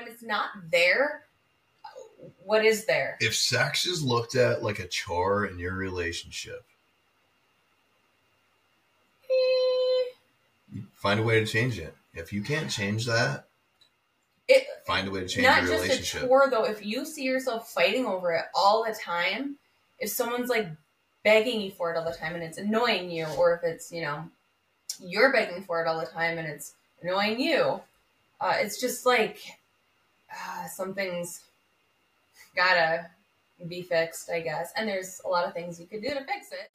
when it's not there, what is there? If sex is looked at like a chore in your relationship, Eh, you find a way to change it. If you can't change that, It find a way to change not your just a relationship. chore though. If you see yourself fighting over it all the time, if someone's like begging you for it all the time and it's annoying you, or if it's you know you're begging for it all the time and it's annoying you, uh, it's just like uh, something's gotta be fixed, I guess. And there's a lot of things you could do to fix it.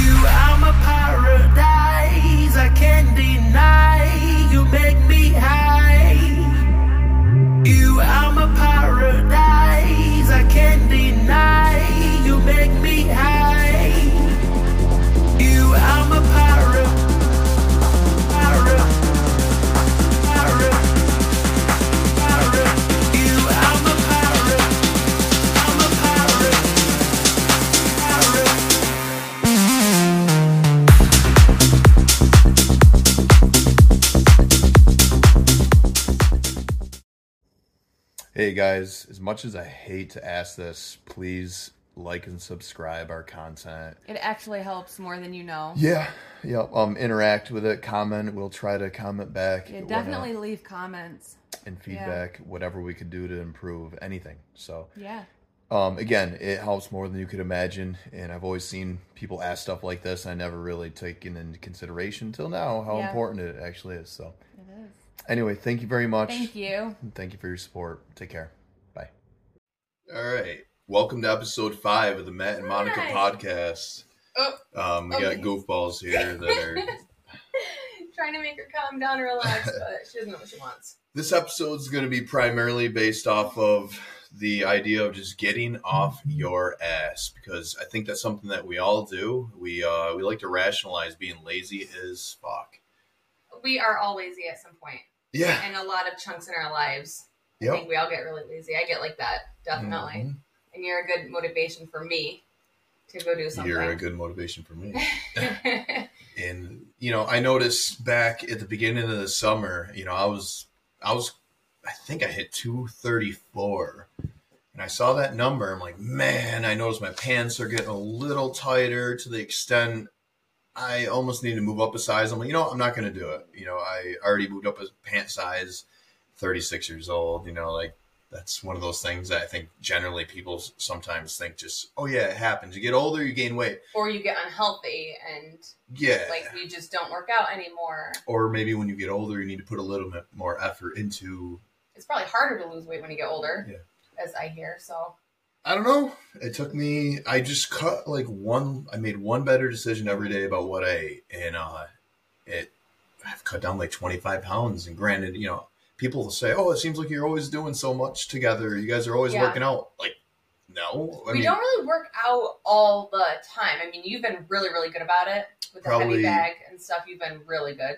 You are my paradise, I can't deny. You make me high. You are my paradise, I can't deny. You make me high. Hey guys, as much as I hate to ask this, please like and subscribe our content. It actually helps more than you know. Yeah, yeah. Um, interact with it, comment. We'll try to comment back. Yeah, definitely leave comments. and feedback, whatever we could do to improve anything. So, Yeah. um, again, it helps more than you could imagine. And I've always seen people ask stuff like this. and I never really taken into consideration until now how Yeah. important it actually is. So. Anyway, thank you very much. Thank you. And Thank you for your support. Take care. Bye. All right. Welcome to episode five of the Matt and Monica Hi. podcast. Oh, Um, we Okay. got goofballs here that are. trying to make her calm down and relax, but she doesn't know what she wants. this episode is going to be primarily based off of the idea of just getting off your ass because I think that's something that we all do. We uh, we like to rationalize being lazy as fuck. We are all lazy at some point, Yeah. and a lot of chunks in our lives. I think we all get really lazy. I get like that, definitely. Mhm. And you're a good motivation for me to go do something. You're a good motivation for me. and you know i noticed back at the beginning of the summer you know i was i was i think i hit 234 and i saw that number i'm like man i noticed my pants are getting a little tighter to the extent i almost need to move up a size i'm like you know what, i'm not going to do it you know i already moved up a pant size 36 years old you know like that's one of those things that i think generally people sometimes think just oh yeah it happens you get older you gain weight or you get unhealthy and yeah like you just don't work out anymore. or maybe when you get older you need to put a little bit more effort into It's probably harder to lose weight when you get older, Yeah. as I hear. So i don't know it took me i just cut like one i made one better decision every day about what i ate and uh it i've cut down like 25 pounds and granted you know people will say oh it seems like you're always doing so much together you guys are always Yeah. working out like no i we mean don't really work out all the time. I mean, you've been really, really good about it with the heavy bag and stuff. You've been really good,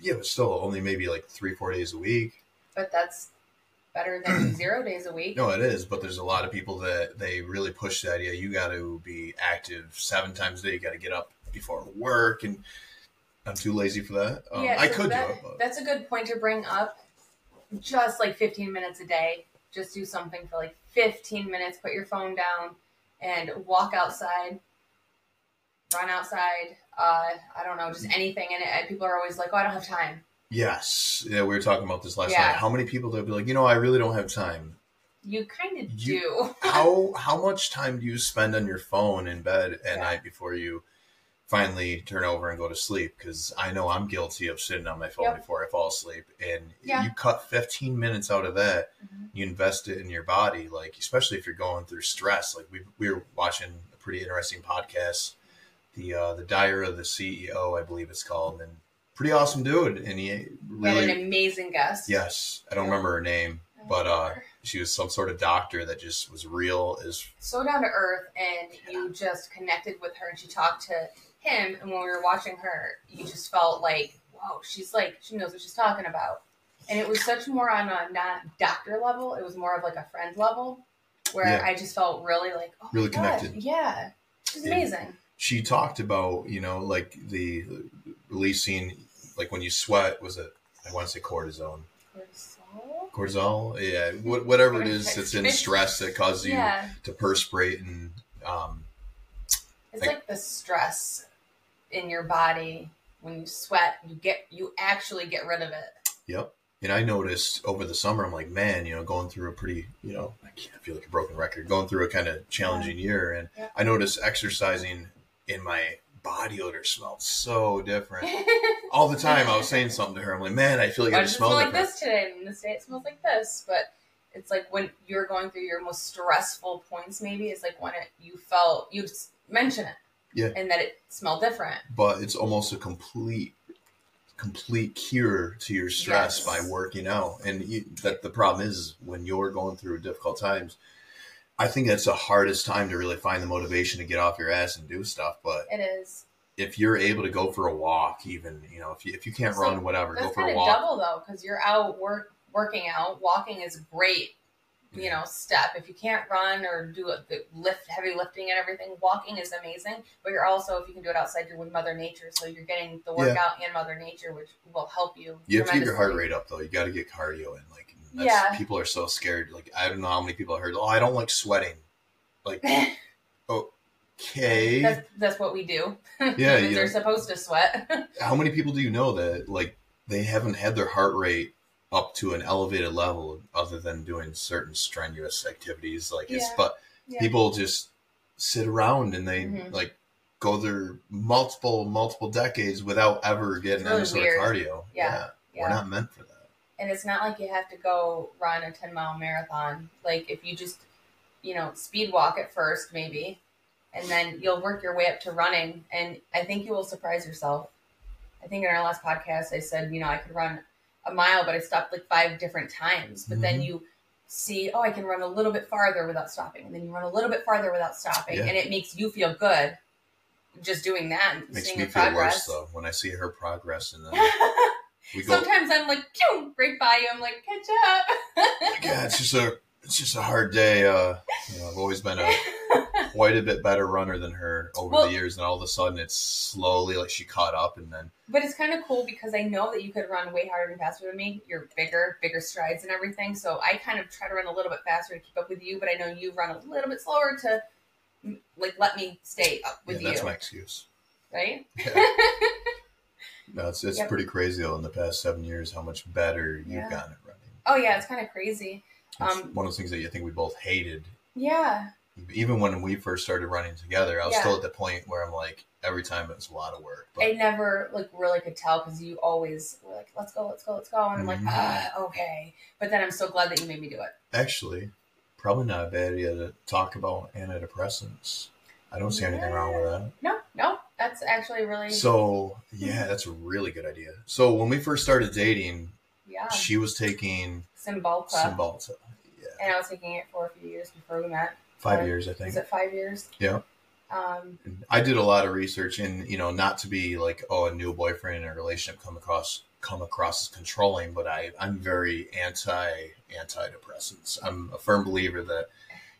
yeah but still only maybe like three four days a week but that's better than zero days a week. No, it is, but there's a lot of people that they really push the idea. You got to be active seven times a day. You got to get up before work, and I'm too lazy for that. Um, I so could that- do it, but That's a good point to bring up. Just like 15 minutes a day. Just do something for like 15 minutes. Put your phone down and walk outside, run outside. Uh, I don't know, just anything. And, it, people are always like, "Oh, I don't have time." Yes, yeah, we were talking about this last Yeah. night. How many people that be like, you know, I really don't have time. You kind of do. How how much time do you spend on your phone in bed at Yeah. night before you finally turn over and go to sleep? Because I know I'm guilty of sitting on my phone Yep. before I fall asleep, and Yeah. you cut 15 minutes out of that. Mhm. you invest it in your body like especially if you're going through stress like we, we were watching a pretty interesting podcast the uh the diary of the ceo i believe it's called and pretty awesome dude and he really an amazing guest. yes i don't remember her name don't but uh she was some sort of doctor that just was real as so down to earth and you just connected with her and she talked to him and when we were watching her you just felt like wow she's like she knows what she's talking about and it was such more on a not doctor level it was more of like a friend level where Yeah. i just felt really like oh Really connected. yeah she's amazing she talked about you know like the releasing like when you sweat was it i want to say cortisone cortisol. cortisol. Yeah, wh- whatever it is that's in stress that causes you Yeah, to perspirate and um, it's Like- like the stress in your body when you sweat. You get you actually get rid of it. Yep. And I noticed over the summer, I'm like, man, you know, going through a pretty, you know, I can't feel like a broken record, going through a kind of challenging year. And Yeah. I noticed exercising in my body odor smelled so different. All the time I was saying something to her. I'm like, man, I feel like Why I it smell smell like different. this today? And this day it smells like this. But it's like when you're going through your most stressful points, maybe it's like when it you felt you mention it, Yeah. and that it smelled different. But it's almost a complete, complete cure to your stress Yes. by working out. And you, that the problem is when you're going through difficult times, I think that's the hardest time to really find the motivation to get off your ass and do stuff. But It is. if you're able to go for a walk, even you know, if you if you can't So run, whatever, go for a walk. double though, because you're out work working out. Walking is great, you know, step. If you can't run or do a, lift, heavy lifting and everything, walking is amazing. But you're also, if you can do it outside, you're with Mother Nature, so you're getting the Yeah. workout and Mother Nature, which will help you. You have to get your heart rate up though. You got to get cardio in. Like Yeah. people are so scared. Like I don't know how many people I heard. Oh, I don't like sweating. Like okay, That's, that's what we do. Yeah, Humans you are know. supposed to sweat. how many people do you know that like they haven't had their heart rate up to an elevated level other than doing certain strenuous activities like it's but Yeah. people just sit around and they Mhm. like go their multiple multiple decades without ever getting really any sort of cardio Yeah. we're not meant for that and it's not like you have to go run a 10 mile marathon. Like if you just, you know, speed walk at first, maybe, and then you'll work your way up to running. And I think you will surprise yourself. I think in our last podcast, I said, you know, I could run a mile, but I stopped like five different times. But then Mhm. you see, oh, I can run a little bit farther without stopping. And then you run a little bit farther without stopping. Yeah. And it makes you feel good just doing that and makes seeing me feel progress. worse though when i see her progress and then we go Sometimes I'm like, right by you. I'm like, catch up. yeah it's just a it's just a hard day uh you know i've always been a quite a bit better runner than her over Well- the years and all of a sudden it's slowly like she caught up and then But it's kind of cool because I know that you could run way harder and faster than me. You're bigger, bigger strides and everything. So I kind of try to run a little bit faster to keep up with you, but I know you run a little bit slower to like let me stay up with yeah, that's you, my excuse right? Yeah. no, it's, it's Yep. pretty crazy though in the past seven years how much better you've Yeah. gotten at running Oh yeah, it's kind of crazy. it's Um, one of those things that you think we both hated Yeah, even when we first started running together i was Yeah. still at the point where i'm like every time it was a lot of work but I never like really could tell because you always were like, "Let's go, let's go, let's go," and I'm like, Mhm. "Ah, okay." But then I'm so glad that you made me do it. actually probably not a bad idea to talk about antidepressants i don't see anything wrong with that no, that's actually really So yeah, that's a really good idea. So when we first started dating, yeah. she was taking Cymbalta, Cymbalta. Yeah, and I was taking it for a few years before we met. five years I think. Is it five years? Yeah. Um, I did a lot of research, and you know, not to be like oh a new boyfriend in a relationship come across come across as controlling, but I I'm very anti antidepressants. I'm a firm believer that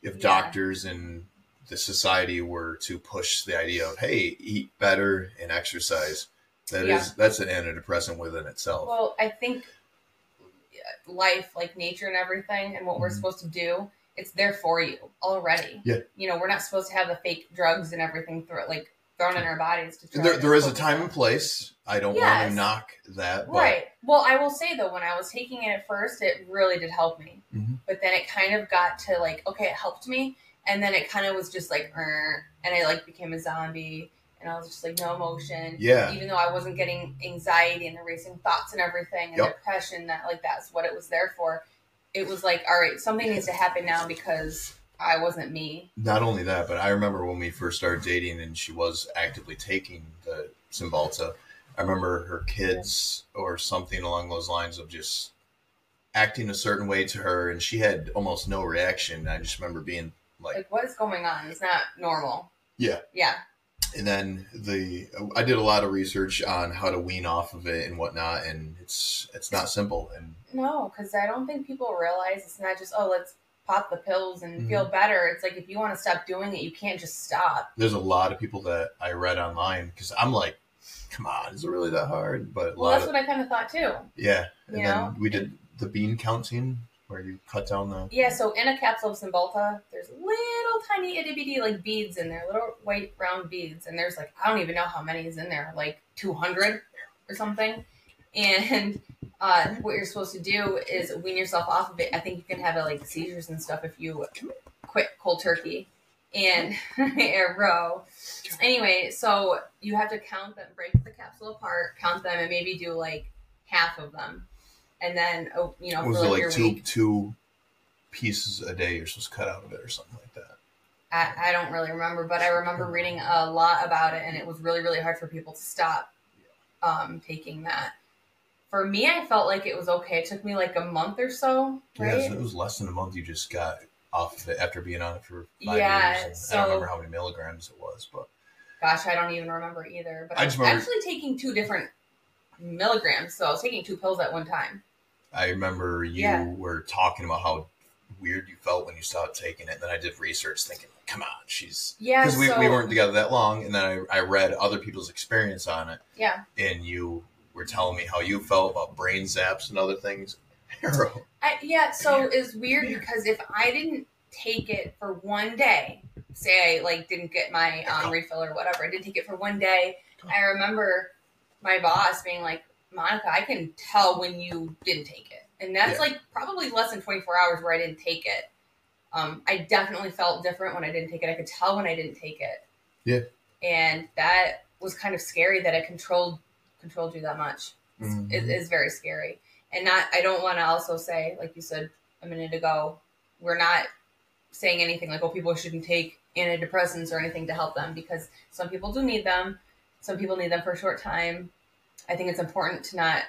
if Yeah. doctors and the society were to push the idea of hey eat better and exercise, that is Yeah. that's an antidepressant within itself. well, I think uh, life, like nature and everything, and what we're Mhm. supposed to do, it's there for you already. Yeah. You know, we're not supposed to have the fake drugs and everything thro- like thrown in our bodies to There, there is a time and place. I don't want to knock that, but Right. Well, I will say though, when I was taking it at first, it really did help me. Mhm. But then it kind of got to like, okay, it helped me, and then it kind of was just like, "Er," and I like became a zombie, and I was just like no emotion. Yeah. Even though I wasn't getting anxiety and the racing thoughts and everything and Yep. depression, that like that's what it was there for. It was like, all right, something needs to happen now because I wasn't me. not only that, but I remember when we first started dating and she was actively taking the Cymbalta. I remember her kids or something along those lines of just acting a certain way to her, and she had almost no reaction. I just remember being like, Like, what is going on? It's not normal. Yeah. Yeah. and then the I did a lot of research on how to wean off of it and whatnot, and it's it's not simple. And No, because I don't think people realize it's not just oh let's pop the pills and Mhm. feel better. It's like if you want to stop doing it, you can't just stop. there's a lot of people that I read online because I'm like, come on, is it really that hard? But Well, that's of what I kind of thought too. yeah, and You then know? we did the bean counting where you cut down the. Yeah, so in a capsule of Cymbalta, there's little tiny itty bitty like beads in there, little white round beads, and there's like I don't even know how many is in there, like 200 or something. And uh, what you're supposed to do is wean yourself off of it. I think you can have uh, like seizures and stuff if you quit cold turkey. And arrow. Anyway, so you have to count them, break the capsule apart, count them, and maybe do like half of them, and then oh, you know Was for it like, like two week. two pieces a day you're supposed to cut out of it or something like that? I, I don't really remember, but I remember reading a lot about it, and it was really, really hard for people to stop um, taking that. For me, I felt like it was okay. It took me like a month or so, right? Yeah, so it was less than a month you just got off of it after being on it for five Yeah, years. And I don't remember how many milligrams it was, but Gosh, I don't even remember either. But I I was remember- actually taking two different milligrams, so I was taking two pills at one time. I remember you Yeah. were talking about how weird you felt when you stopped taking it. And then I did research thinking, come on, she's Yeah, because we, so we weren't together that long. And then I, I read other people's experience on it, yeah. and you were telling me how you felt about brain zaps and other things. I, yeah, so it's weird because if I didn't take it for one day, say I like didn't get my um, refill or whatever, I didn't take it for one day. I remember my boss being like, "Monica, I can tell when you didn't take it," and that's Yeah. like probably less than twenty four hours where I didn't take it. Um, I definitely felt different when I didn't take it. I could tell when I didn't take it. Yeah. and that was kind of scary that it controlled controlled you that much Mhm. it is very scary. And not, I don't want to also say, like you said a minute ago, we're not saying anything like, oh, people shouldn't take antidepressants or anything to help them because some people do need them. Some people need them for a short time. I think it's important to not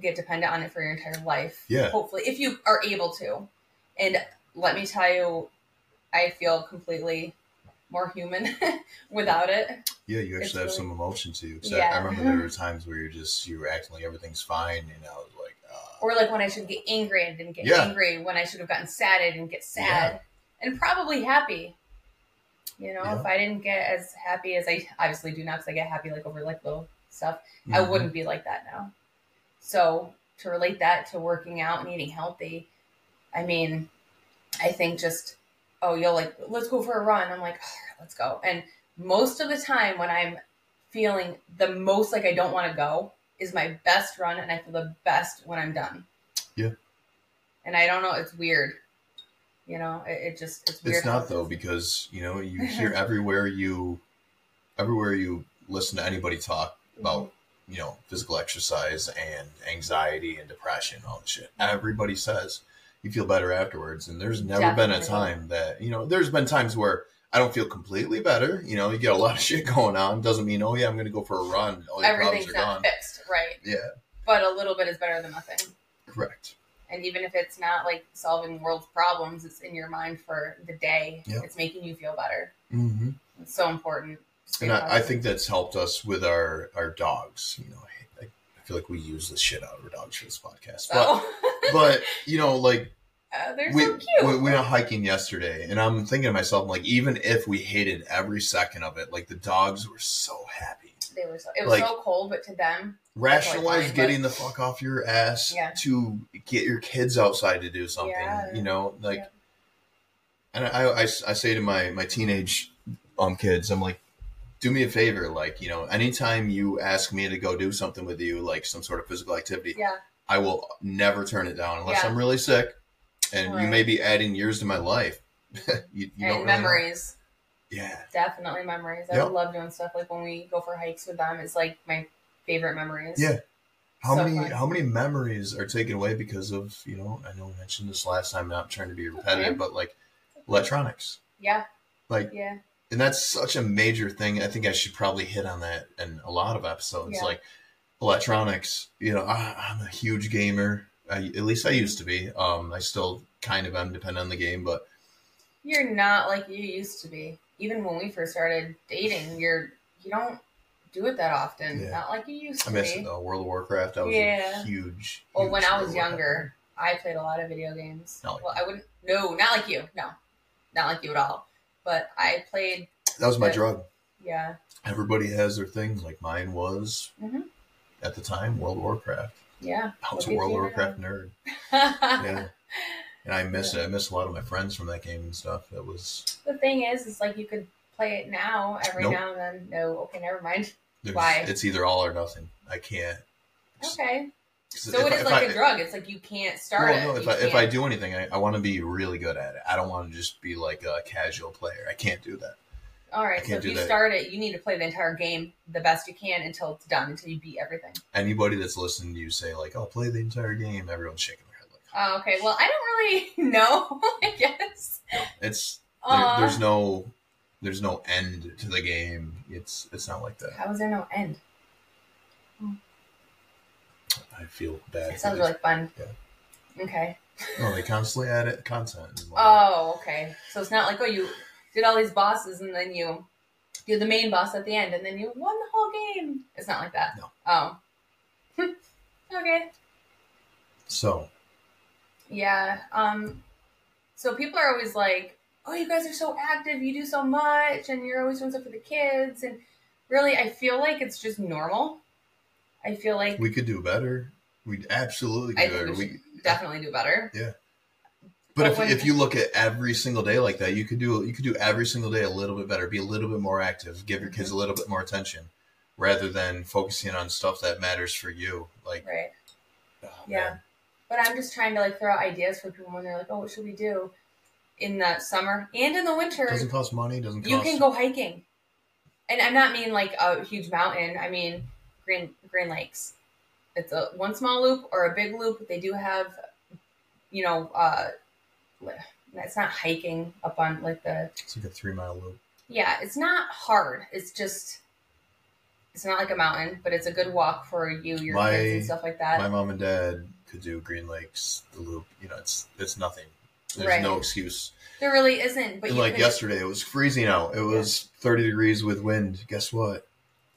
get dependent on it for your entire life. Yeah. Hopefully, if you are able to. And let me tell you, I feel completely more human without it. Yeah, you It's actually have really- some emotion to you. I, Yeah. I remember there were times where you're just you were acting like everything's fine, and I was like, uh, Or like when I should get angry, I didn't get Yeah. angry. When I should have gotten sad, I didn't get sad. yeah. And probably happy. You know, Yeah. if I didn't get as happy as I obviously do now, because I get happy like over like little stuff, I mhm. wouldn't be like that now. So to relate that to working out and eating healthy, I mean, I think just oh, you'll like let's go for a run. I'm like, right, let's go. And most of the time when I'm feeling the most like I don't want to go is my best run, and I feel the best when I'm done. Yeah. And I don't know, it's weird. You know, it, it just it's weird. It's not though because you know you hear everywhere you, everywhere you listen to anybody talk about you know physical exercise and anxiety and depression and all this shit. Everybody says you feel better afterwards, and there's never been a time that you know. There's been times where I don't feel completely better. You know, you get a lot of shit going on. Doesn't mean oh yeah, I'm going to go for a run. All your Everything's problems are not gone. fixed, right? Yeah, But a little bit is better than nothing. correct. And even if it's not like solving the world's problems, it's in your mind for the day. Yeah. It's making you feel better. Mm-hmm. It's so important. And I, I think that's helped us with our our dogs. You know, I, I feel like we use the shit out of our dogs for this podcast, but so. but you know, like uh, they're we, so cute. we we went hiking yesterday, and I'm thinking to myself, like, even if we hated every second of it, like the dogs were so happy. they were so. It was like- so cold, but to them, Rationalize fine, getting the fuck off your ass Yeah. to get your kids outside to do something. Yeah. You know, like, Yeah. and I, I, I say to my my teenage um kids, I'm like, do me a favor, like, you know, anytime you ask me to go do something with you, like some sort of physical activity, yeah, I will never turn it down unless Yeah. I'm really sick, and you may be adding years to my life. you, you don't and really memories, Yeah, definitely memories. I Yep. love doing stuff like when we go for hikes with them. It's like my favorite memories. Yeah. How So many fun. how many memories are taken away because of you know I know I mentioned this last time. Not trying to be repetitive, Okay. but like electronics, yeah, like, yeah. And that's such a major thing. I think I should probably hit on that in a lot of episodes. Yeah. Like electronics, you know, I, I'm a huge gamer. I, at least I used to be. Um, I still kind of am, depending on the game, but You're not like you used to be. Even when we first started dating, you're you don't do it that often. Yeah. Not like you used I to miss be. it though. World of Warcraft. I was Yeah. a huge. Well, when I was younger, I played a lot of video games. Like well, I wouldn't. No, not like you. No, not like you at all. But I played. That was my drug. Yeah, Everybody has their things. Like mine was Mhm. at the time World of Warcraft. Yeah. I was a World of Warcraft nerd. Yeah. And I miss it. I miss a lot of my friends from that game and stuff. It was the thing is, is like you could play it now every Nope. now and then. No, okay, never mind. there's, Why? it's either all or nothing. I can't. Okay. So it I- like I- a drug. It's like you can't start Well, it. no, if I, if I do anything, I, I want to be really good at it. I don't want to just be like a casual player. I can't do that. All right, so if you that. start it, you need to play the entire game the best you can until it's done, until you beat everything. Anybody that's listening to you say like, "I'll play the entire game," everyone's shaking their head like, Oh, okay. Well, I don't really know. I guess. "It's there, Aw. there's no there's no end to the game. It's it's not like that." How is there no end? I feel bad. It sounds really fun. Yeah. Okay. No, they constantly add it content. and. Oh, okay. So it's not like oh you did all these bosses and then you do the main boss at the end and then you won the whole game. It's not like that. No. Oh. okay. So Yeah. Um. So people are always like, "Oh, you guys are so active. You do so much, and you're always doing stuff for the kids." And really, I feel like it's just normal. I feel like we could do better. We absolutely I could do better. we We, definitely do better. but but if, when- if you look at every single day like that, you could do you could do every single day a little bit better. Be a little bit more active. Give your kids Mm-hmm. a little bit more attention, rather than focusing on stuff that matters for you. Like, Right. oh, Yeah. man. But I'm just trying to like throw out ideas for people when they're like, "Oh, what should we do in the summer and in the winter?" doesn't cost money. Doesn't cost. you can go hiking, and I'm not mean like a huge mountain. I mean Green Green Lakes. It's a one small loop or a big loop. They do have, you know, uh, it's not hiking up on like the It's like a three mile loop. yeah. It's not hard. It's just. It's not like a mountain, but it's a good walk for you, your My- kids, and stuff like that. My mom and dad could do Green Lakes, the loop. You know, it's it's nothing. There's Right. no excuse. there really isn't. But like yesterday, it was freezing out. It was 30 degrees with wind. Guess what?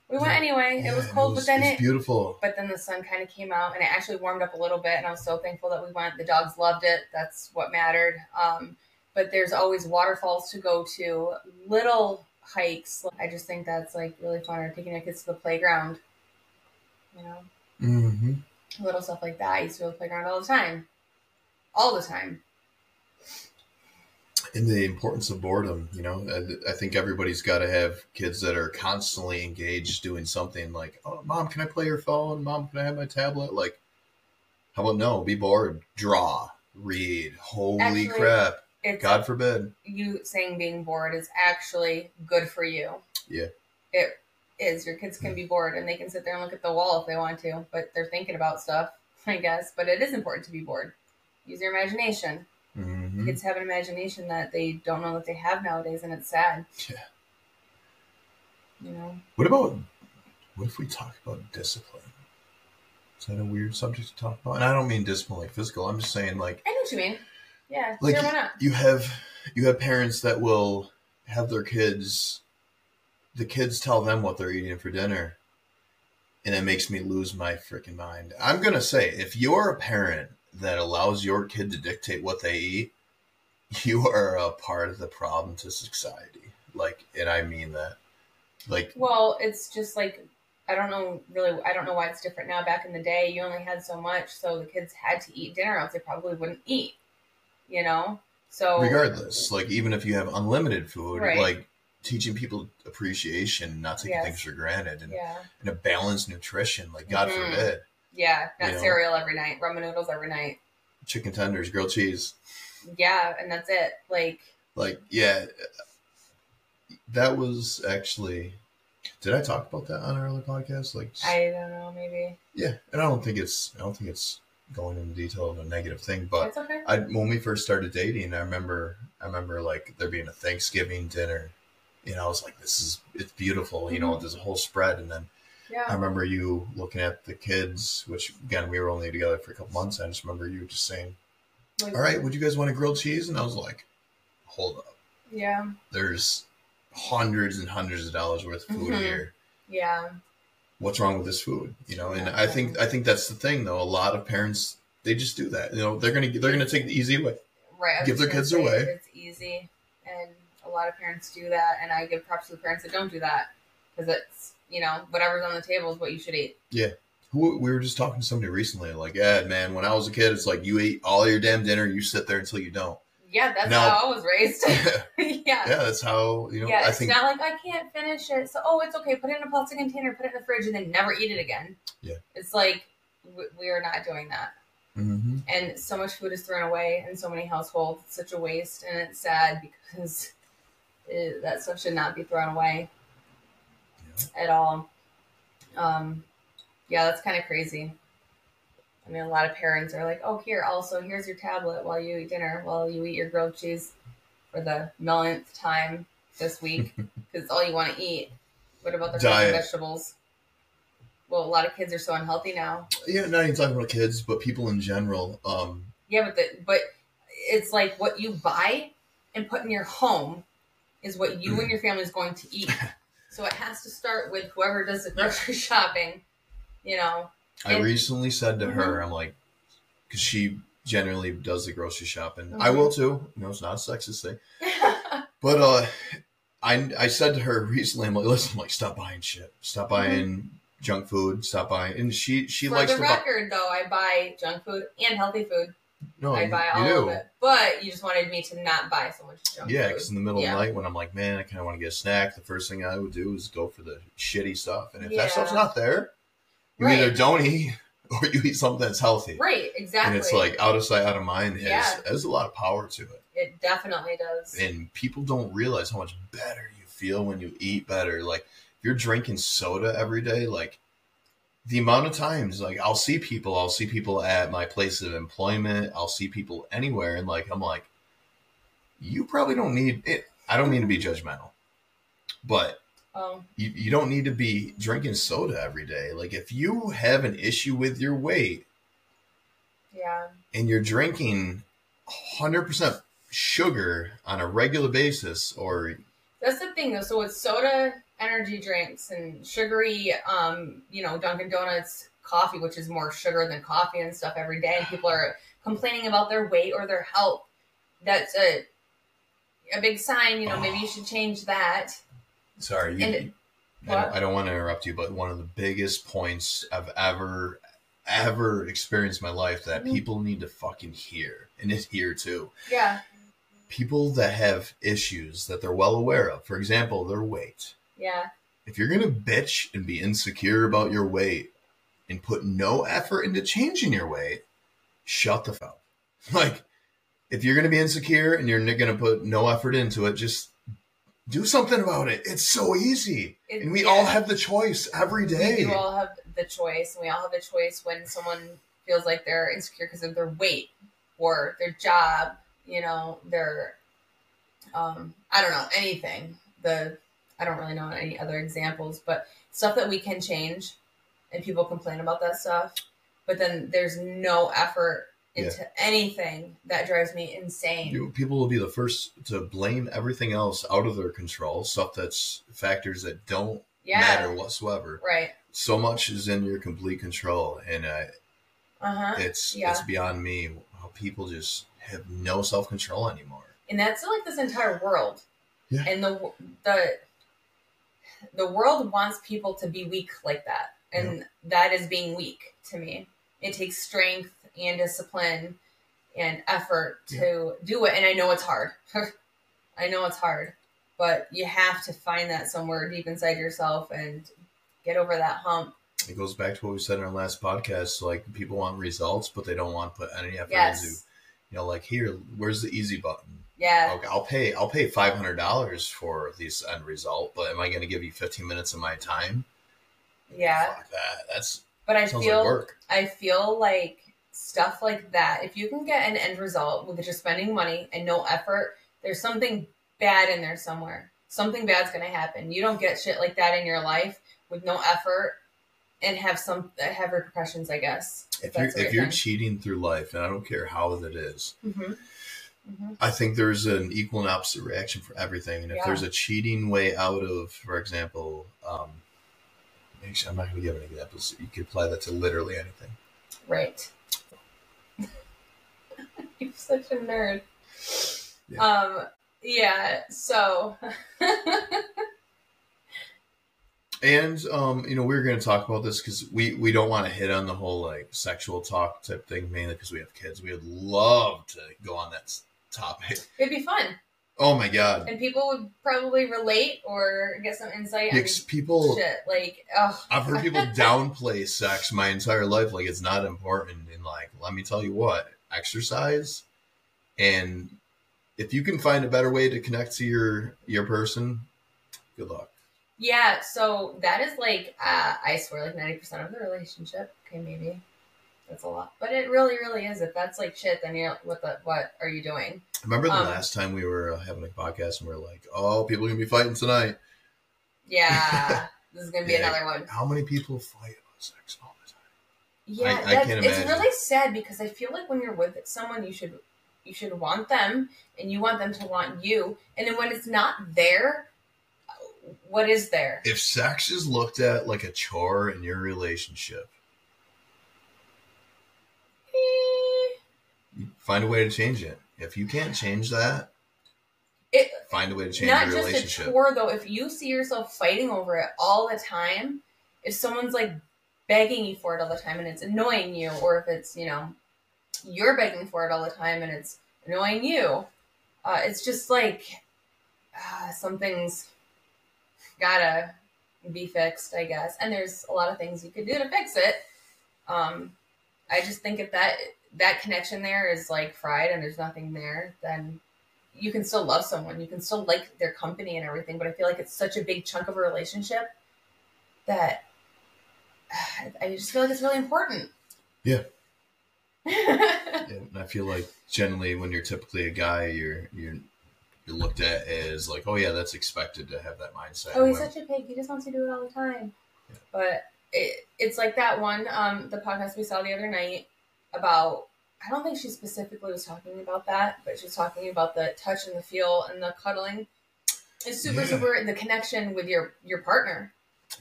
We went anyway. Yeah, it was cold, was- but then it was it beautiful. but then the sun kind of came out and it actually warmed up a little bit and i was so thankful that we went. The dogs loved it. That's what mattered. Um, but there's always waterfalls to go to little hikes. I just think that's like really fun. Or taking your kids to the playground you know? Mm-hmm. little stuff like that. I used to go to the playground all the time. All the time And the importance of boredom, you know, I, I think everybody's got to have kids that are constantly engaged doing something like, oh, mom, can I play your phone? Mom, can I have my tablet? Like, how about no? Be bored, draw, read. Holy Actually, crap! it's God forbid. you saying being bored is actually good for you Yeah. it is your kids can hmm. be bored and they can sit there and look at the wall if they want to but they're thinking about stuff i guess but it is important to be bored use your imagination hmm kids have an imagination that they don't know that they have nowadays and it's sad Yeah. you know What about what if we talk about discipline? Is that a weird subject to talk about? And I don't mean discipline like physical. I'm just saying like i know what you mean yeah like sure why not you have you have parents that will have their kids the kids tell them what they're eating for dinner and it makes me lose my freaking mind i'm gonna say if you're a parent that allows your kid to dictate what they eat you are a part of the problem to society like and i mean that like well it's just like i don't know really i don't know why it's different now back in the day you only had so much so the kids had to eat dinner else they probably wouldn't eat you know so regardless like even if you have unlimited food Right. like teaching people appreciation not taking Yes. things for granted and, yeah and a balanced nutrition like god Mhm. forbid Yeah, not You know? cereal every night, ramen noodles every night. chicken tenders grilled cheese Yeah, and that's it. Like, like yeah that was actually did i talk about that on our other podcast like I don't know, maybe. yeah and i don't think it's i don't think it's going into detail of a negative thing but okay. I when we first started dating, I remember I remember like there being a Thanksgiving dinner. You know, I was like, "This is it's beautiful." You know, Mhm. there's a whole spread, and then I remember you looking at the kids, which again we were only together for a couple months. I just remember you just saying, Like, "All right, would you guys want a grilled cheese?" And I was like, "Hold up, Yeah. there's hundreds and hundreds of dollars worth of food Mhm. here. Yeah. What's wrong with this food?" You know, and I think I think that's the thing though. A lot of parents they just do that. You know, they're gonna they're gonna take the easy way. Right. Give their kids away. It's easy, and a lot of parents do that, and I give props to the parents that don't do that because it's you know whatever's on the table is what you should eat. Yeah. Who we were just talking to somebody recently, like, yeah, man, when I was a kid, it's like you eat all your damn dinner, you sit there until you don't. Yeah, that's No. how I was raised. yeah, yeah. that's how you know. Yeah, I it's think not like I can't finish it. So, oh, it's okay. Put it in a plastic container, put it in the fridge, and then never eat it again. Yeah. It's like w- we are not doing that. Mhm. And so much food is thrown away in so many households. It's such a waste, and it's sad because it, that stuff should not be thrown away at all. Um, yeah, that's kind of crazy. I mean, a lot of parents are like, "Oh, here, also here's your tablet while you eat dinner, while you eat your grilled cheese for the millionth time this week because it's all you want to eat." What about the Diet. vegetables? Well, a lot of kids are so unhealthy now. yeah, not even talking about kids, but people in general. Um, Yeah, but the, but it's like what you buy and put in your home is what you and your family is going to eat. So it has to start with whoever does the grocery shopping. You know, I And- recently said to Mm-hmm. her, I'm like, because she generally does the grocery shopping. I Mhm. will too. Know, it's not a sexist thing. But uh, I I said to her recently, I'm like, listen, I'm like, stop buying shit, stop buying junk food, stop buying. And she she Mm-hmm. For likes the to buy. record, though, I buy junk food and healthy food. No, I you, buy you all do. of it. But you just wanted me to not buy so much junk Yeah, because in the middle Yeah. of the night when I'm like, man, I kind of want to get a snack, the first thing I would do is go for the shitty stuff. And if Yeah. that stuff's not there, you Right. either don't eat or you eat something that's healthy. Right, exactly. And it's like out of sight, out of mind has, Yeah. has a lot of power to it. it definitely does. And people don't realize how much better you feel when you eat better. Like if you're drinking soda every day, like the amount of times like I'll see people, I'll see people at my place of employment, I'll see people anywhere, and like I'm like, you probably don't need it. I don't mean to be judgmental, but um, you, you don't need to be drinking soda every day. Like if you have an issue with your weight yeah, and you're drinking 100% sugar on a regular basis or that's the thing though. So with soda, energy drinks, and sugary, um, you know, Dunkin' Donuts coffee, which is more sugar than coffee and stuff every day, and people are complaining about their weight or their health. That's a a big sign. You know, maybe you should change that. sorry you, And I, don't. I don't want to interrupt you but one of the biggest points i've ever ever experienced in my life that Mhm. people need to fucking hear and it's here too Yeah, people that have issues that they're well aware of for example their weight yeah, if you're gonna bitch and be insecure about your weight and put no effort into changing your weight, shut the fuck up. Like, if you're gonna be insecure and you're n- gonna put no effort into it, just do something about it. It's so easy, and we yeah. all have the choice every day. We all have the choice, and we all have the choice when someone feels like they're insecure because of their weight or their job, you know, their, um, I don't know, anything. The I don't really know any other examples, but stuff that we can change, and people complain about that stuff, but then there's no effort into anything that drives me insane. You- people will be the first to blame everything else out of their control, stuff that's factors that don't yeah, matter whatsoever. right. So much is in your complete control, and uh, Uh huh. it's Yeah. it's beyond me how people just have no self control anymore. and that's like this entire world. Yeah. And the the the world wants people to be weak like that, and that is being weak to me. It takes strength and discipline and effort to do it, and I know it's hard. I know it's hard, but you have to find that somewhere deep inside yourself and get over that hump. It goes back to what we said in our last podcast. Like people want results, but they don't want to put any effort into. You know, like here, where's the easy button? Yeah. Okay, I'll pay. I'll pay five hundred dollars for this end result, but am I going to give you fifteen minutes of my time? Yeah. Fuck that. That's But I feel like work. I feel like stuff like that, if you can get an end result with just spending money and no effort, there's something bad in there somewhere. Something bad's going to happen. You don't get shit like that in your life with no effort and have some have repercussions, I guess. If you're if you're cheating through life, and I don't care how it is, Mhm. Mhm. I think there's an equal and opposite reaction for everything. And if Yeah. there's a cheating way out of, for example, um, actually, I'm not going to give any examples. You could apply that to literally anything. Right. You're such a nerd. Yeah. Um. Yeah. So. And um, you know, we are going to talk about this because we we don't want to hit on the whole like sexual talk type thing mainly because we have kids. We would love to go on that topic. It'd be fun, Oh my god, and people would probably relate or get some insight people. shit. Like, oh, I've heard people downplay sex my entire life, like it's not important. And like, let me tell you what, exercise, and if you can find a better way to connect to your your person, good luck. Yeah, so that is like uh, I swear like ninety percent of the relationship. Okay, maybe that's a lot, but it really, really is. If that's like shit, then you're what the what are you doing? Remember the Um, last time we were uh, having a podcast and we are like, oh, people are gonna be fighting tonight. Yeah, this is gonna be Yeah. another one. How many people fight about sex all the time? Yeah, I- I can't it's really sad because I feel like when you're with someone, you should you should want them, and you want them to want you, and then when it's not there, what is there? If sex is looked at like a chore in your relationship, Eh, you find a way to change it. If you can't change that, It find a way to change it. not your just a relationship. chore though. If you see yourself fighting over it all the time, if someone's like begging you for it all the time and it's annoying you, or if it's you know you're begging for it all the time and it's annoying you, uh, it's just like uh, something's gotta be fixed, I guess. And there's a lot of things you could do to fix it. Um, I just think if that that connection there is like fried and there's nothing there, then you can still love someone. You can still like their company and everything. But I feel like it's such a big chunk of a relationship that I just feel like it's really important. Yeah. yeah, and I feel like generally when you're typically a guy, you're you're you're looked at as like, oh yeah, that's expected to have that mindset. oh, he's When- such a pig. He just wants to do it all the time. Yeah. But it, it's like that one, um, the podcast we saw the other night about. I don't think she specifically was talking about that, but she was talking about the touch and the feel and the cuddling. It's super, Yeah. super the connection with your your partner.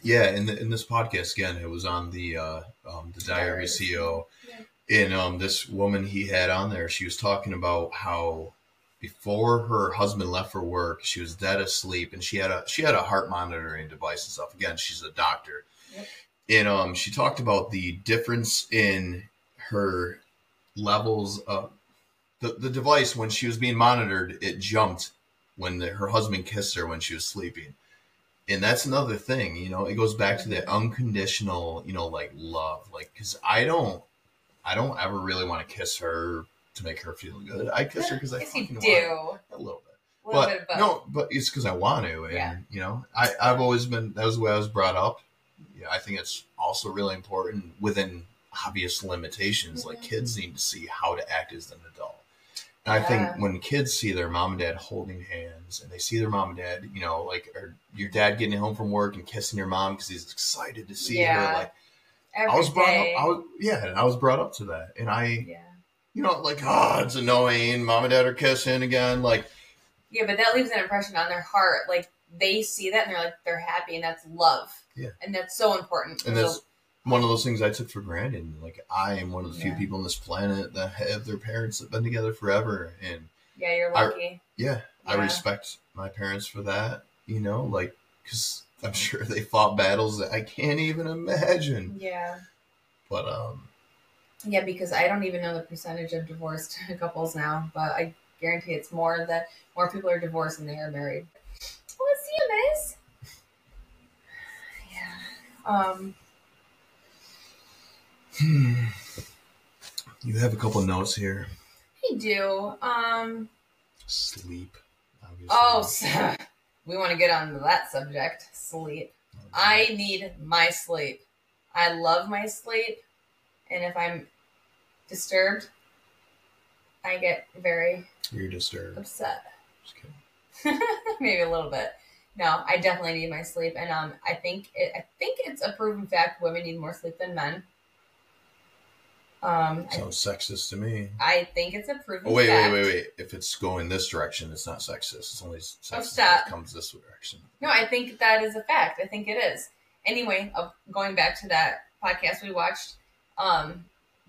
Yeah, in the in this podcast again, it was on the uh, um, the Diary. CEO, Yeah. and um, this woman he had on there, she was talking about how before her husband left for work, she was dead asleep, and she had a she had a heart monitoring device and stuff. Again, she's a doctor, Yep. and um, she talked about the difference in her levels of the the device when she was being monitored. It jumped when the, her husband kissed her when she was sleeping and that's another thing you know it goes back to that unconditional you know like love like because i don't i don't ever really want to kiss her to make her feel good i kiss her because i Yes, you fucking do. a little bit A little but bit no but it's because i want to and Yeah. you know I, i've always been that was the way i was brought up yeah, i think it's also really important within obvious limitations like Mhm. kids need to see how to act as an adult and I Yeah. think when kids see their mom and dad holding hands and they see their mom and dad, you know, like your dad getting home from work and kissing your mom because he's excited to see Yeah. her, like Every I was brought day. up, I was yeah, and I was brought up to that, and I, yeah. you know, like oh, it's annoying. Mom and dad are kissing again, like Yeah, but that leaves an impression on their heart. Like they see that and they're like they're happy, and that's love. Yeah. and that's so important. and So- that's one of those things I took for granted. Like I am one of the few people on this planet that have their parents that have been together forever, and yeah, you're I- lucky. yeah, I respect my parents for that. You know, like because I'm sure they fought battles that I can't even imagine. yeah, But um, yeah, because I don't even know the percentage of divorced couples now, but I guarantee it's more that more people are divorced than they are married. Well, let's see you, miss. Yeah. Um. You have a couple notes here. I do. Um. Sleep. Obviously. Oh, s- we want to get on to that subject. Sleep. I need my sleep. I love my sleep, and if I'm disturbed, I get very You're disturbed. upset. Just kidding. Maybe a little bit. No, I definitely need my sleep, and um, I think it, I think it's a proven fact women need more sleep than men. Um, Sounds sexist to me. I think it's a proven Oh wait, fact. wait, wait, wait! If it's going this direction, it's not sexist. It's only sexist if stop. it comes this direction. No, I think that is a fact. I think it is. Anyway, uh, going back to that podcast we watched, um,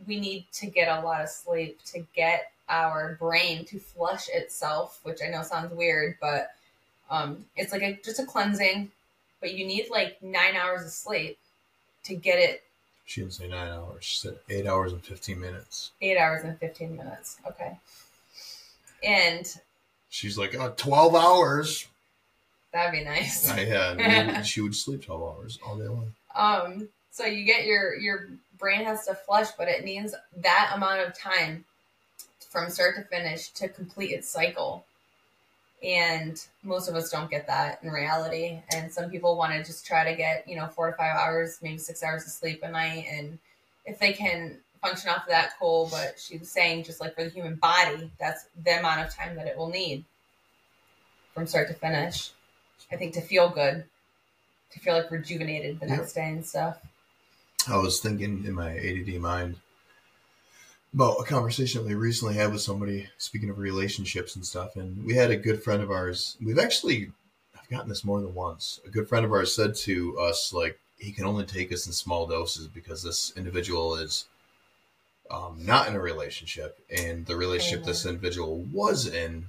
we need to get a lot of sleep to get our brain to flush itself, which I know sounds weird, but um, it's like a, just a cleansing. but you need like nine hours of sleep to get it She didn't say nine hours. She said eight hours and fifteen minutes. eight hours and 15 minutes. Okay. And She's like, oh, 12 hours. that'd be nice. I had. she would sleep twelve hours all day long. Um, so you get your your brain has to flush, but it needs that amount of time from start to finish to complete its cycle. And most of us don't get that in reality. And some people want to just try to get, you know, four to five hours, maybe six hours of sleep a night. And if they can function off of that, cool. But she was saying, just like for the human body, that's the amount of time that it will need from start to finish. I think to feel good, to feel like rejuvenated the Yeah. next day and stuff. I was thinking in my ADD mind about a conversation that we recently had with somebody, speaking of relationships and stuff. And we had a good friend of ours. We've actually, I've gotten this more than once. A good friend of ours said to us, like, he can only take us in small doses because this individual is um, not in a relationship. And the relationship this individual was in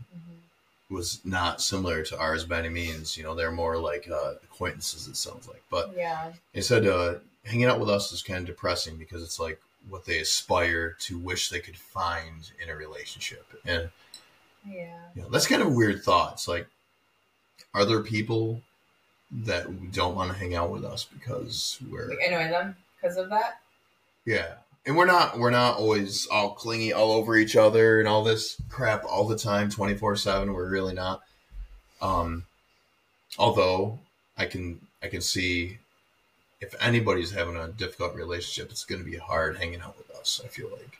was not similar to ours by any means. You know, they're more like uh, acquaintances, it sounds like. But Yeah. he said uh, hanging out with us is kind of depressing because it's like what they aspire to wish they could find in a relationship. And Yeah. you know, that's kind of a weird thoughts. Like, are there people that don't want to hang out with us because we're We annoy them because of that. yeah, and we're not we're not always all clingy all over each other and all this crap all the time, twenty four seven. We're really not. Um, although I can I can see if anybody's having a difficult relationship, it's going to be hard hanging out with us. I feel like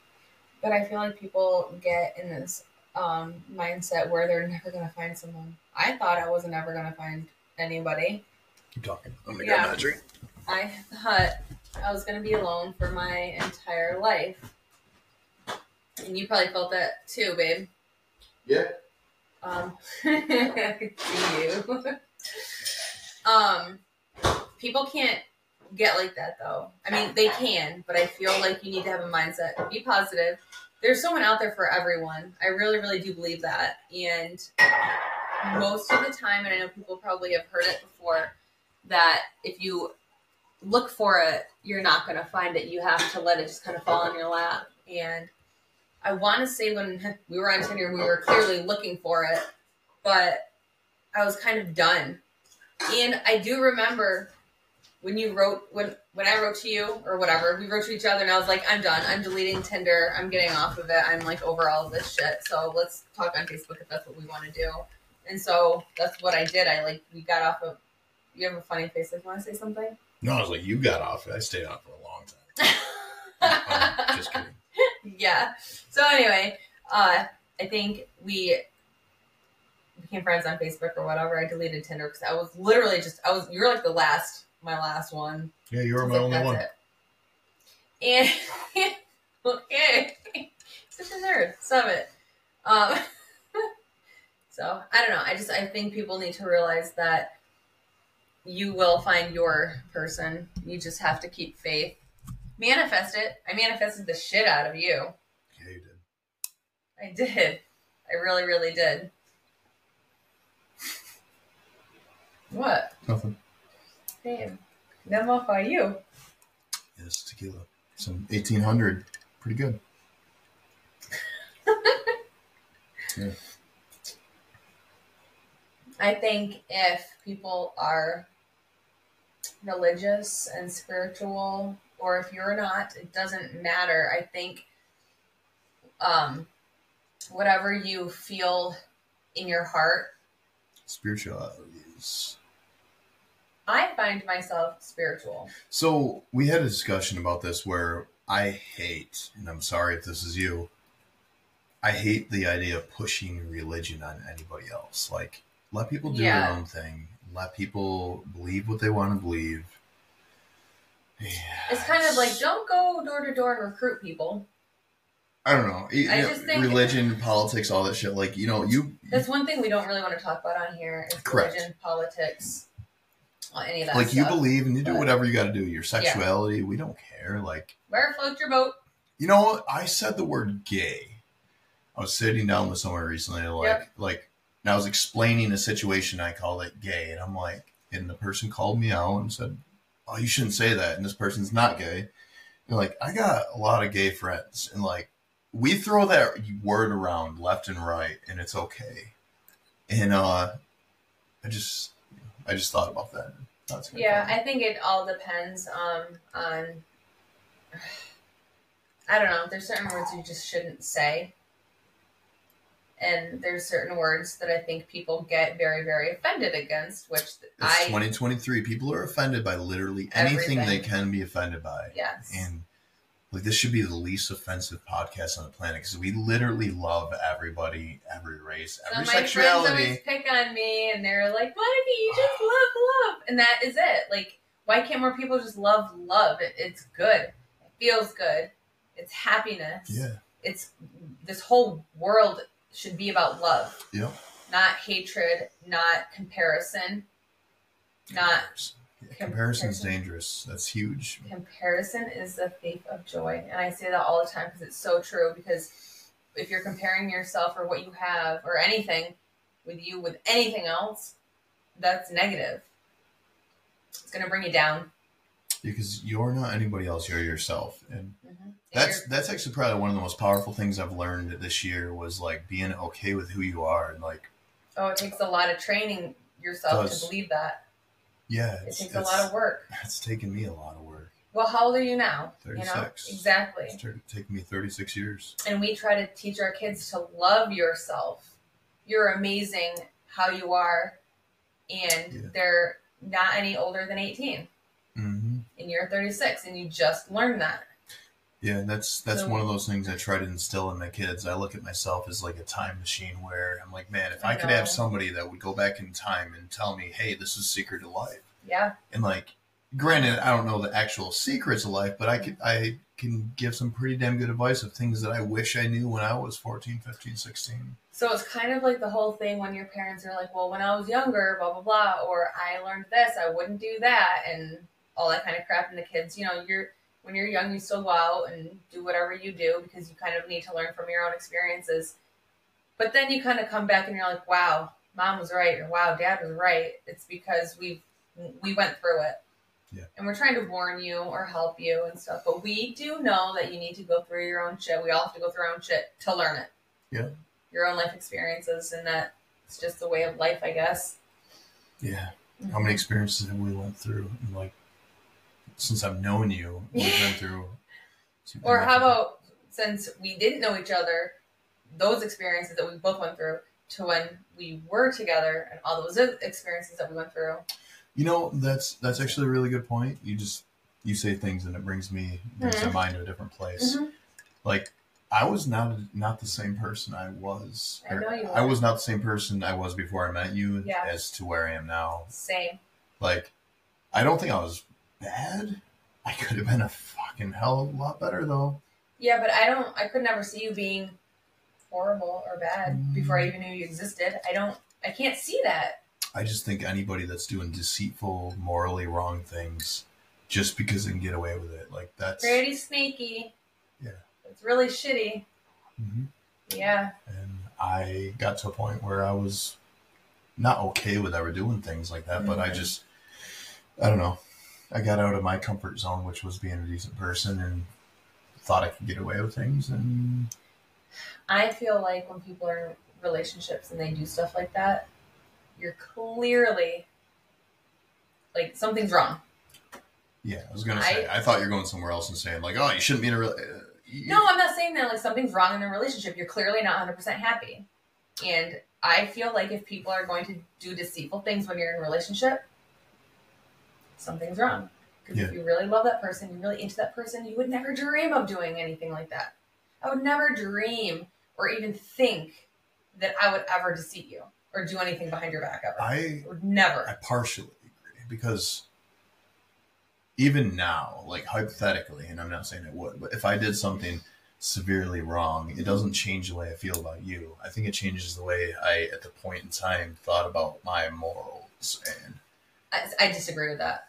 But I feel like people get in this um, mindset where they're never going to find someone. I thought I wasn't ever going to find anybody. keep talking. I'm gonna Yeah. grab another drink. I thought I was going to be alone for my entire life. And you probably felt that too, babe. Yeah. Um, I could see you. um, people can't get like that though. I mean, they can, but I feel like you need to have a mindset. Be positive. There's someone out there for everyone. I really, really do believe that. And most of the time, and I know people probably have heard it before, that if you look for it, you're not going to find it. You have to let it just kind of fall in your lap. And I want to say when we were on Tinder, we were clearly looking for it, but I was kind of done. And I do remember when you wrote when when I wrote to you or whatever, we wrote to each other, and I was like, I'm done. I'm deleting Tinder. I'm getting off of it. I'm like over all of this shit. So let's talk on Facebook if that's what we want to do. And so that's what I did. I like we got off of. You have a funny face. Like, you want to say something? No, I was like, you got off it. I stayed on for a long time. I'm just kidding. yeah. So anyway, uh, I think we became friends on Facebook or whatever. I deleted Tinder because I was literally just I was you're like the last my last one. Yeah, you were my only one. it." And okay, such a nerd. Stop it. Um, so I don't know. I just I think people need to realize that you will find your person. You just have to keep faith. Manifest it. I manifested the shit out of you. Yeah, you did. I did. I really, really did. What? Nothing. Damn. Them off by you. Yes, tequila. Some 1800. Pretty good. yeah. I think if people are religious and spiritual, or if you're not, it doesn't matter. I think um, whatever you feel in your heart, Spirituality is. I find myself spiritual. So we had a discussion about this where I hate, and I'm sorry if this is you, I hate the idea of pushing religion on anybody else. Like, let people do Yeah. their own thing. Let people believe what they want to believe. Yeah, It's kind of like don't go door to door and recruit people. I don't know. You I know, just think- religion, politics, all that shit. Like, you know, you That's one thing we don't really want to talk about on here is Correct. religion, politics, any of that like you believe and you do whatever you got to do. Your sexuality, we don't care. Like, Where floats your boat? You know? I said the word gay. I was sitting down with someone recently, like, Yep. like, and I was explaining a situation. I called it gay, and I'm like, and the person called me out and said, "Oh, you shouldn't say that," and this person's not gay. And like, I got a lot of gay friends, and like, we throw that word around left and right, and it's okay. And uh, I just, I just thought about that. That's. Yeah, I think it all depends um, on. I don't know. There's certain words you just shouldn't say, and there's certain words that I think people get very, very offended against. Which It's I 2023. People are offended by literally anything they can be offended by. yes, And like this should be the least offensive podcast on the planet because we literally love everybody, every race, every So my friends sexuality. always pick on me, and they're like, "Monica, you just ah. love love," and that is it. Like, why can't more people just love love? It, it's good. It feels good. It's happiness. Yeah. It's this whole world should be about love, Yep. not hatred, not comparison, not Yeah, Comparison. dangerous. That's huge. comparison is the thief of joy, and I say that all the time because it's so true. Because if you're comparing yourself or what you have or anything with you with anything else, that's negative. It's gonna bring you down. Because you're not anybody else. You're yourself, and Mm-hmm. that's that's actually probably one of the most powerful things I've learned this year was like being okay with who you are and like oh, it takes a lot of training yourself Does. to believe that. Yeah, It it's, takes a lot of work. It's taken me a lot of work. Well, how old are you now? You know 36. exactly. It's taken me 36 years. and we try to teach our kids to love yourself. You're amazing how you are, and Yeah. they're not any older than 18, hmm and you're 36, and you just learned that. Yeah, that's that's So- one of those things I try to instill in my kids. I look at myself as like a time machine where I'm like, man, if I, I could have somebody that would go back in time and tell me, hey, this is secret to life, Yeah, and like, granted, I don't know the actual secrets of life, but I could I can give some pretty damn good advice of things that I wish I knew when I was 14, 15, 16. so it's kind of like the whole thing when your parents are like, "Well, when I was younger, blah blah blah," or "I learned this, I wouldn't do that," and all that kind of crap. And the kids, you know, you're when you're young, you still go out and do whatever you do because you kind of need to learn from your own experiences. But then you kind of come back and you're like, "Wow, mom was right," or "Wow, dad was right." It's because we've we went through it. Yeah. And we're trying to warn you or help you and stuff, but we do know that you need to go through your own shit. We all have to go through our own shit to learn it. Yeah. Your own life experiences, and that it's just the way of life, I guess. Yeah, how mm-hmm. many experiences have we went through? And like, since I've known you, we've been through. Or how about since we didn't know each other, those experiences that we both went through to when we were together and all those experiences that we went through. You know, that's that's actually a really good point. You just you say things and it brings me brings my mind to a different place. Mhm. Like I was not not the same person I was. I know you I was not the same person I was before I met you Yeah. as to where I am now. Same. Like I don't think I was bad. I could have been a fucking hell of a lot better though. Yeah, but I don't. I could never see you being horrible or bad Mm. before I even knew you existed. I don't. I can't see that. I just think anybody that's doing deceitful, morally wrong things just because they can get away with it, like that's Pretty sneaky. Yeah. It's really shitty. Mhm. Yeah. and I got to a point where I was not okay with ever doing things like that, but I Mhm. just, I don't know, I got out of my comfort zone, which was being a decent person, and thought I could get away with things, and I feel like when people are in relationships and they do stuff like that, you're clearly like something's wrong. yeah, I was gonna say, I, thought you're going somewhere else and saying like, oh, you shouldn't be in a real. Uh, you- No, I'm not saying that like something's wrong in a relationship. You're clearly not 100% happy. And I feel like if people are going to do deceitful things when you're in a relationship, something's wrong. Because if you really love that person, you're really into that person, you would never dream of doing anything like that. I would never dream or even think that I would ever deceive you or do anything behind your back ever. I would never. I partially agree because even now, like hypothetically, and I'm not saying it would, but if I did something severely wrong, it doesn't change the way I feel about you. I think it changes the way I, at the point in time, thought about my morals. And I, I disagree with that.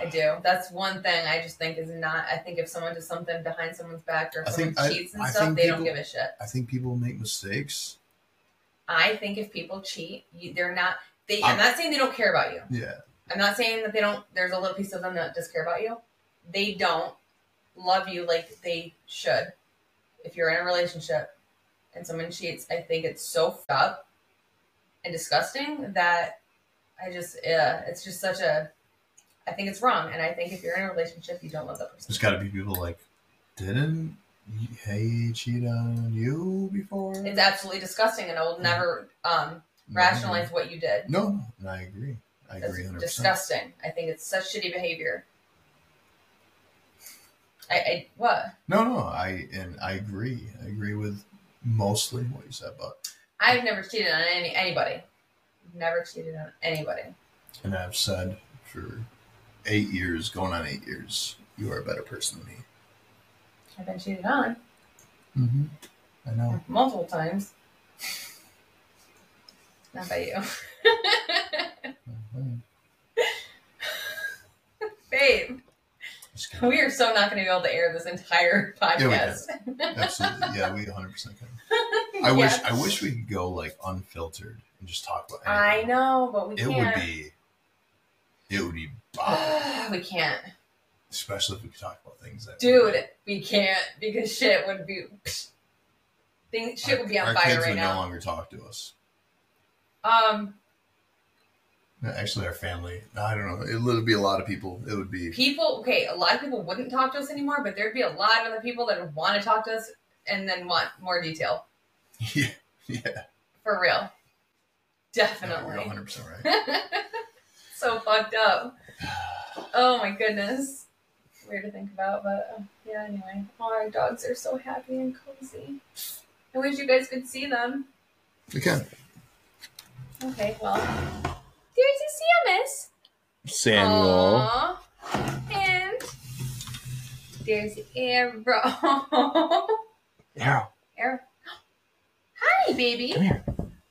I do. That's one thing I just think is not. I think if someone does something behind someone's back or I someone think- cheats and I stuff, they don't give a shit. I think people make mistakes. I think if people cheat, you, they're not. They. I'm, I'm- not saying they don't care about you. Yeah, I'm not saying that they don't. There's a little piece of them that does care about you. They don't love you like they should. If you're in a relationship and someone cheats, I think it's so fucked up and disgusting that I just, yeah, it's just such a. I think it's wrong, and I think if you're in a relationship, you don't love that person. There's got to be people like, didn't he cheat on you before? It's absolutely disgusting, and I will never um, rationalize what you did. No, no, and I agree. I That's agree 100%. disgusting. I think it's such shitty behavior. I, I what? No, no, I and I agree. I agree with mostly what you said, but I've never cheated on any anybody. Never cheated on anybody. and I've said for eight years, going on eight years, you are a better person than me. I've been cheated on Mm-hmm. I know. multiple times. Not by you, Mhm. babe. We are so not going to be able to air this entire Yeah, podcast. Absolutely, yeah, we 100 percent can. I wish, I wish we could go like unfiltered and just talk about. I know, but we It can't. would be. It would be bomb, we can't, especially if we could talk about things that. dude. We can't because shit would be. Thing, shit would be on our fire kids right would no longer talk to us. Um, Actually, our family. I don't know. It would be a lot of people. It would be. people. Okay, a lot of people wouldn't talk to us anymore, but there'd be a lot of other people that would want to talk to us and then want more detail. Yeah, yeah. For real, You're definitely. 100 percent right. so fucked up. Oh my goodness. Weird to think about, but uh, yeah, anyway. All our dogs are so happy and cozy. I wish you guys could see them. We can. Okay, well. There's a Samus. Samuel. Aw. And there's Arrow. Arrow, Arrow. Hi, baby. come here.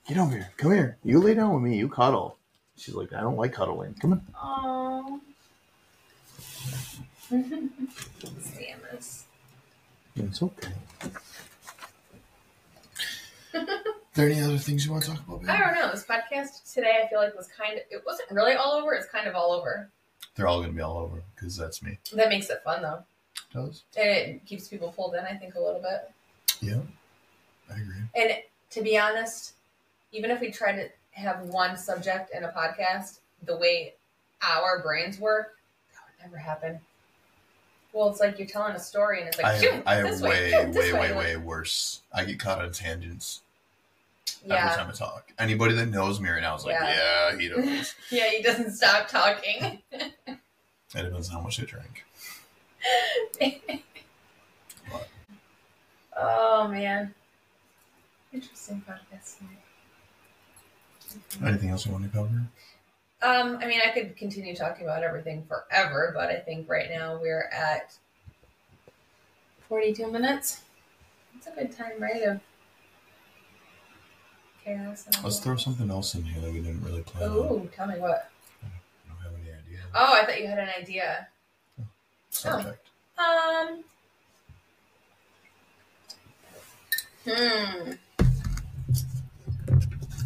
Get over here. Come here. You lay down with me. You cuddle. She's like, I don't like cuddling. Come on. Aw. Samus. It's okay. Are there any other things you want to talk about? I don't know. This podcast today, I feel like was kind of. It wasn't really all over. It's kind of all over. They're all going to be all over because that's me. That makes it fun though, Does? and it keeps people pulled in. I think a little bit. Yeah, I agree. And to be honest, even if we try to have one subject in a podcast, the way our brains work, that would never happen. Well, it's like you're telling a story, and it's like, I shoot, have, I have this way, way, shoot, this way, way, way. way worse. I get caught on tangents yeah. every time I talk. Anybody that knows me right now is like, Yeah. yeah, he does. yeah, he doesn't stop talking. it depends on how much I drink. Oh man, interesting podcast. tonight. Anything else you want to cover? Um, I mean, I could continue talking about everything forever, but I think right now we're at 42 minutes. It's a good time, right? Of chaos. And Let's throw something else in here that we didn't really plan. Ooh, tell me what. I don't have any idea. Oh, I thought you had an idea. Subject. Um. Hmm.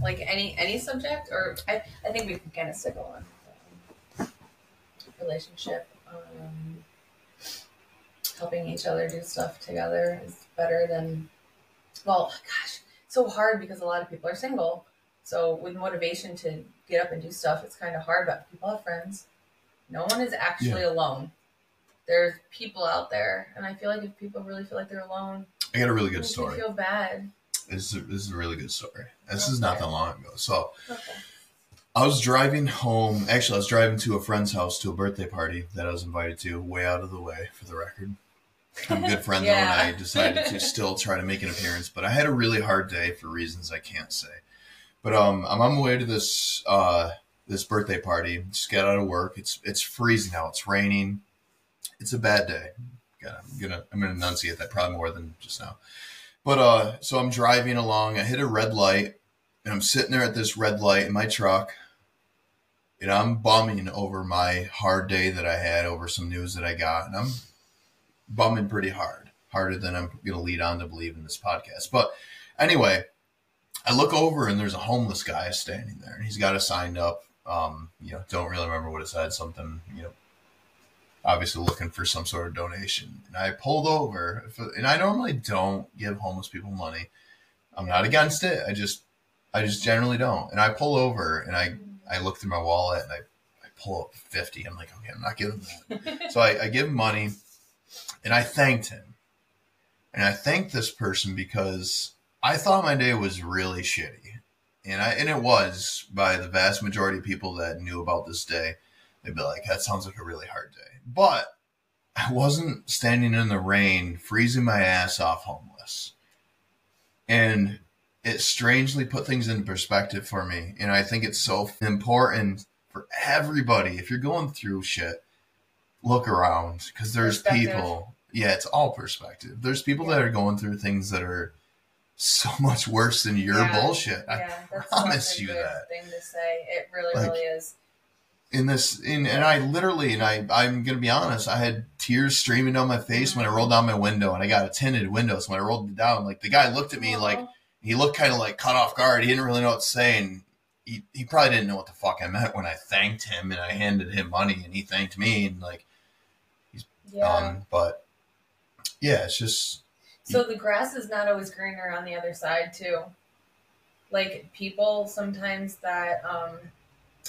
Like any any subject, or I, I think we can kind of stick on um, relationship. Um, helping each other do stuff together is better than. Well, gosh, so hard because a lot of people are single. So with motivation to get up and do stuff, it's kind of hard. But people have friends. No one is actually alone there's people out there, and I feel like if people really feel like they're alone, I got a really good story. feel bad. This is a, this is a really good story. This is not that long ago. So Okay. I was driving home. Actually, I was driving to a friend's house to a birthday party that I was invited to, way out of the way, for the record. I'm a good friend though, and I decided to still try to make an appearance. But I had a really hard day for reasons I can't say. But um, I'm on my way to this uh, this birthday party. Just got out of work. It's it's freezing out. It's raining. It's a bad day. God, I'm gonna I'm gonna enunciate that probably more than just now. But uh, so I'm driving along. I hit a red light, and I'm sitting there at this red light in my truck, and I'm bumming over my hard day that I had over some news that I got, and I'm bumming pretty hard, harder than I'm gonna lead on to believe in this podcast. But anyway, I look over and there's a homeless guy standing there, and he's got a sign up Um, you know, don't really remember what it said. Something, you know, obviously looking for some sort of donation. And I pulled over, and I normally don't give homeless people money. I'm not against it. I just, I just generally don't. And I pull over, and I, I look through my wallet, and I, I pull up fifty. I'm like, okay, I'm not giving that. so I, I give him money, and I thanked him, and I thanked this person because I thought my day was really shitty, and I, and it was by the vast majority of people that knew about this day. They'd be like, that sounds like a really hard day. But I wasn't standing in the rain, freezing my ass off homeless. And it strangely put things into perspective for me. And I think it's so important for everybody. If you're going through shit, look around because there's people. Yeah, it's all perspective. There's people that are going through things that are so much worse than your Yeah. bullshit. I yeah, promise you that. thing to say. It really, Like, really is. In this in and I literally and I I'm gonna be honest, I had tears streaming down my face when I rolled down my window and I got a tinted window. So when I rolled it down, like the guy looked at me like he looked kind of like caught off guard. He didn't really know what to say and he, he probably didn't know what the fuck I meant when I thanked him and I handed him money and he thanked me and like yeah. um but yeah, it's just So the grass is not always greener on the other side too. Like people sometimes that um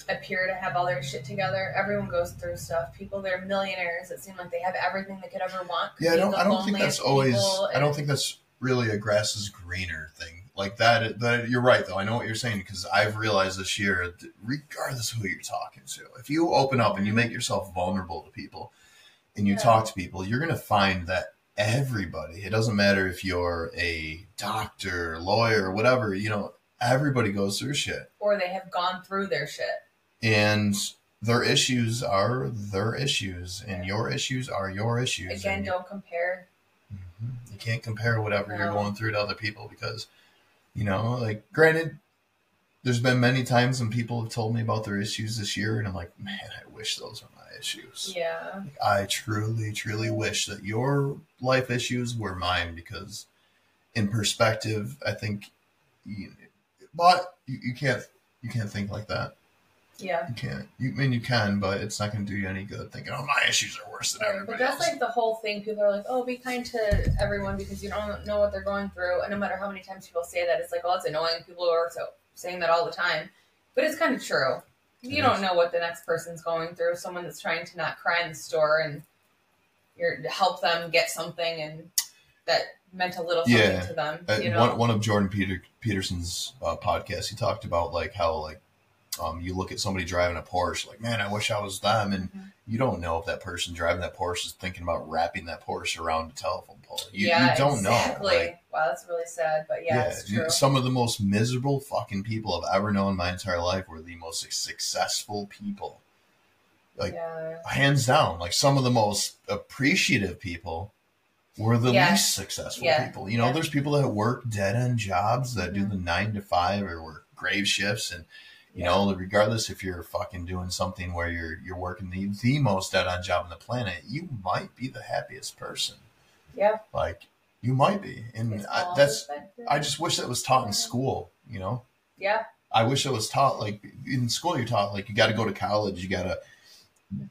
appear to have all their shit together. Everyone goes through stuff. People they're millionaires that seem like they have everything they could ever want. yeah, I don't I don't think that's always I don't think that's really a grass is greener thing. Like that, that you're right though. I know what you're saying because I've realized this year, regardless of who you're talking to, if you open up and you make yourself vulnerable to people, and you Yeah. talk to people, you're gonna find that everybody. It doesn't matter if you're a doctor, lawyer, whatever. You know, everybody goes through shit, or they have gone through their shit. And their issues are their issues, and your issues are your issues. Again, and don't compare. Mhm. You can't compare whatever you're going through to other people because, you know, like, granted, there's been many times when people have told me about their issues this year, and I'm like, man, I wish those were my issues. Yeah. I truly, truly wish that your life issues were mine because, in perspective, I think, you, but you, you can't, you can't think like that. Yeah. You can't. You I mean you can, but it's not going to do you any good thinking, oh, my issues are worse than Right, everybody but that's else. like the whole thing. People are like, "Oh, be kind to everyone because you don't know what they're going through." And no matter how many times people say that, it's like, "Oh, it's annoying." People are so saying that all the time, but it's kind of true. You It don't is. know what the next person's going through. Someone that's trying to not cry in the store and you're to help them get something, and that meant a little something Yeah. to them. Uh, you know, one one of Jordan Peter Peterson's uh, podcasts, he talked about like how like um, you look at somebody driving a Porsche, like man, I wish I was them, and Mhm. you don't know if that person driving that Porsche is thinking about wrapping that Porsche around a telephone pole. You, yeah, you don't exactly. know. Like, wow, that's really sad, but yeah, it's you- some of the most miserable fucking people I've ever known in my entire life were the most successful people, like yeah, hands down. Like some of the most appreciative people were the Yeah. least successful Yeah. people. You know, Yeah. there's people that work dead end jobs that do Mhm. the nine to five or work grave shifts, and you Yeah. know, regardless if you're fucking doing something where you're you're working the the most dead on job on the planet, you might be the happiest person. yeah. Like you might be, and I, that's. perspective. I just wish that was taught in school. You know, yeah. I wish it was taught like in school. You're taught like you got to go to college. You got to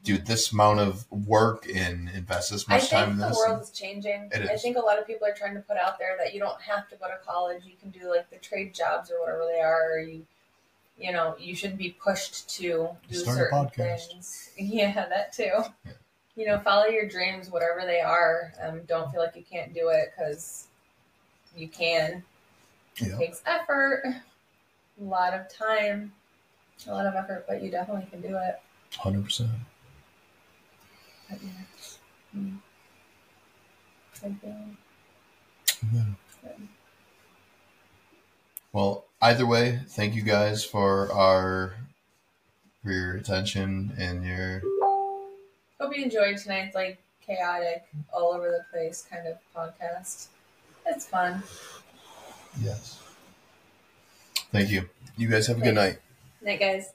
do this amount of work and invest this much time in think the world is changing. It I think a lot of people are trying to put out there that you don't have to go to college. You can do like the trade jobs or whatever they are. Or you, you know, you shouldn't be pushed to do Start certain things. Yeah, that too. You know, follow your dreams, whatever they are. Um, don't feel like you can't do it because you can. It takes effort, a lot of time, a lot of effort, but you definitely can do it. Hundred percent. Yeah. Mm. Well, either way, thank you guys for our for your attention and your Hope you enjoyed tonight's like chaotic, all over the place kind of podcast. It's fun. yes. Thank you. You guys have a good night. Night, guys.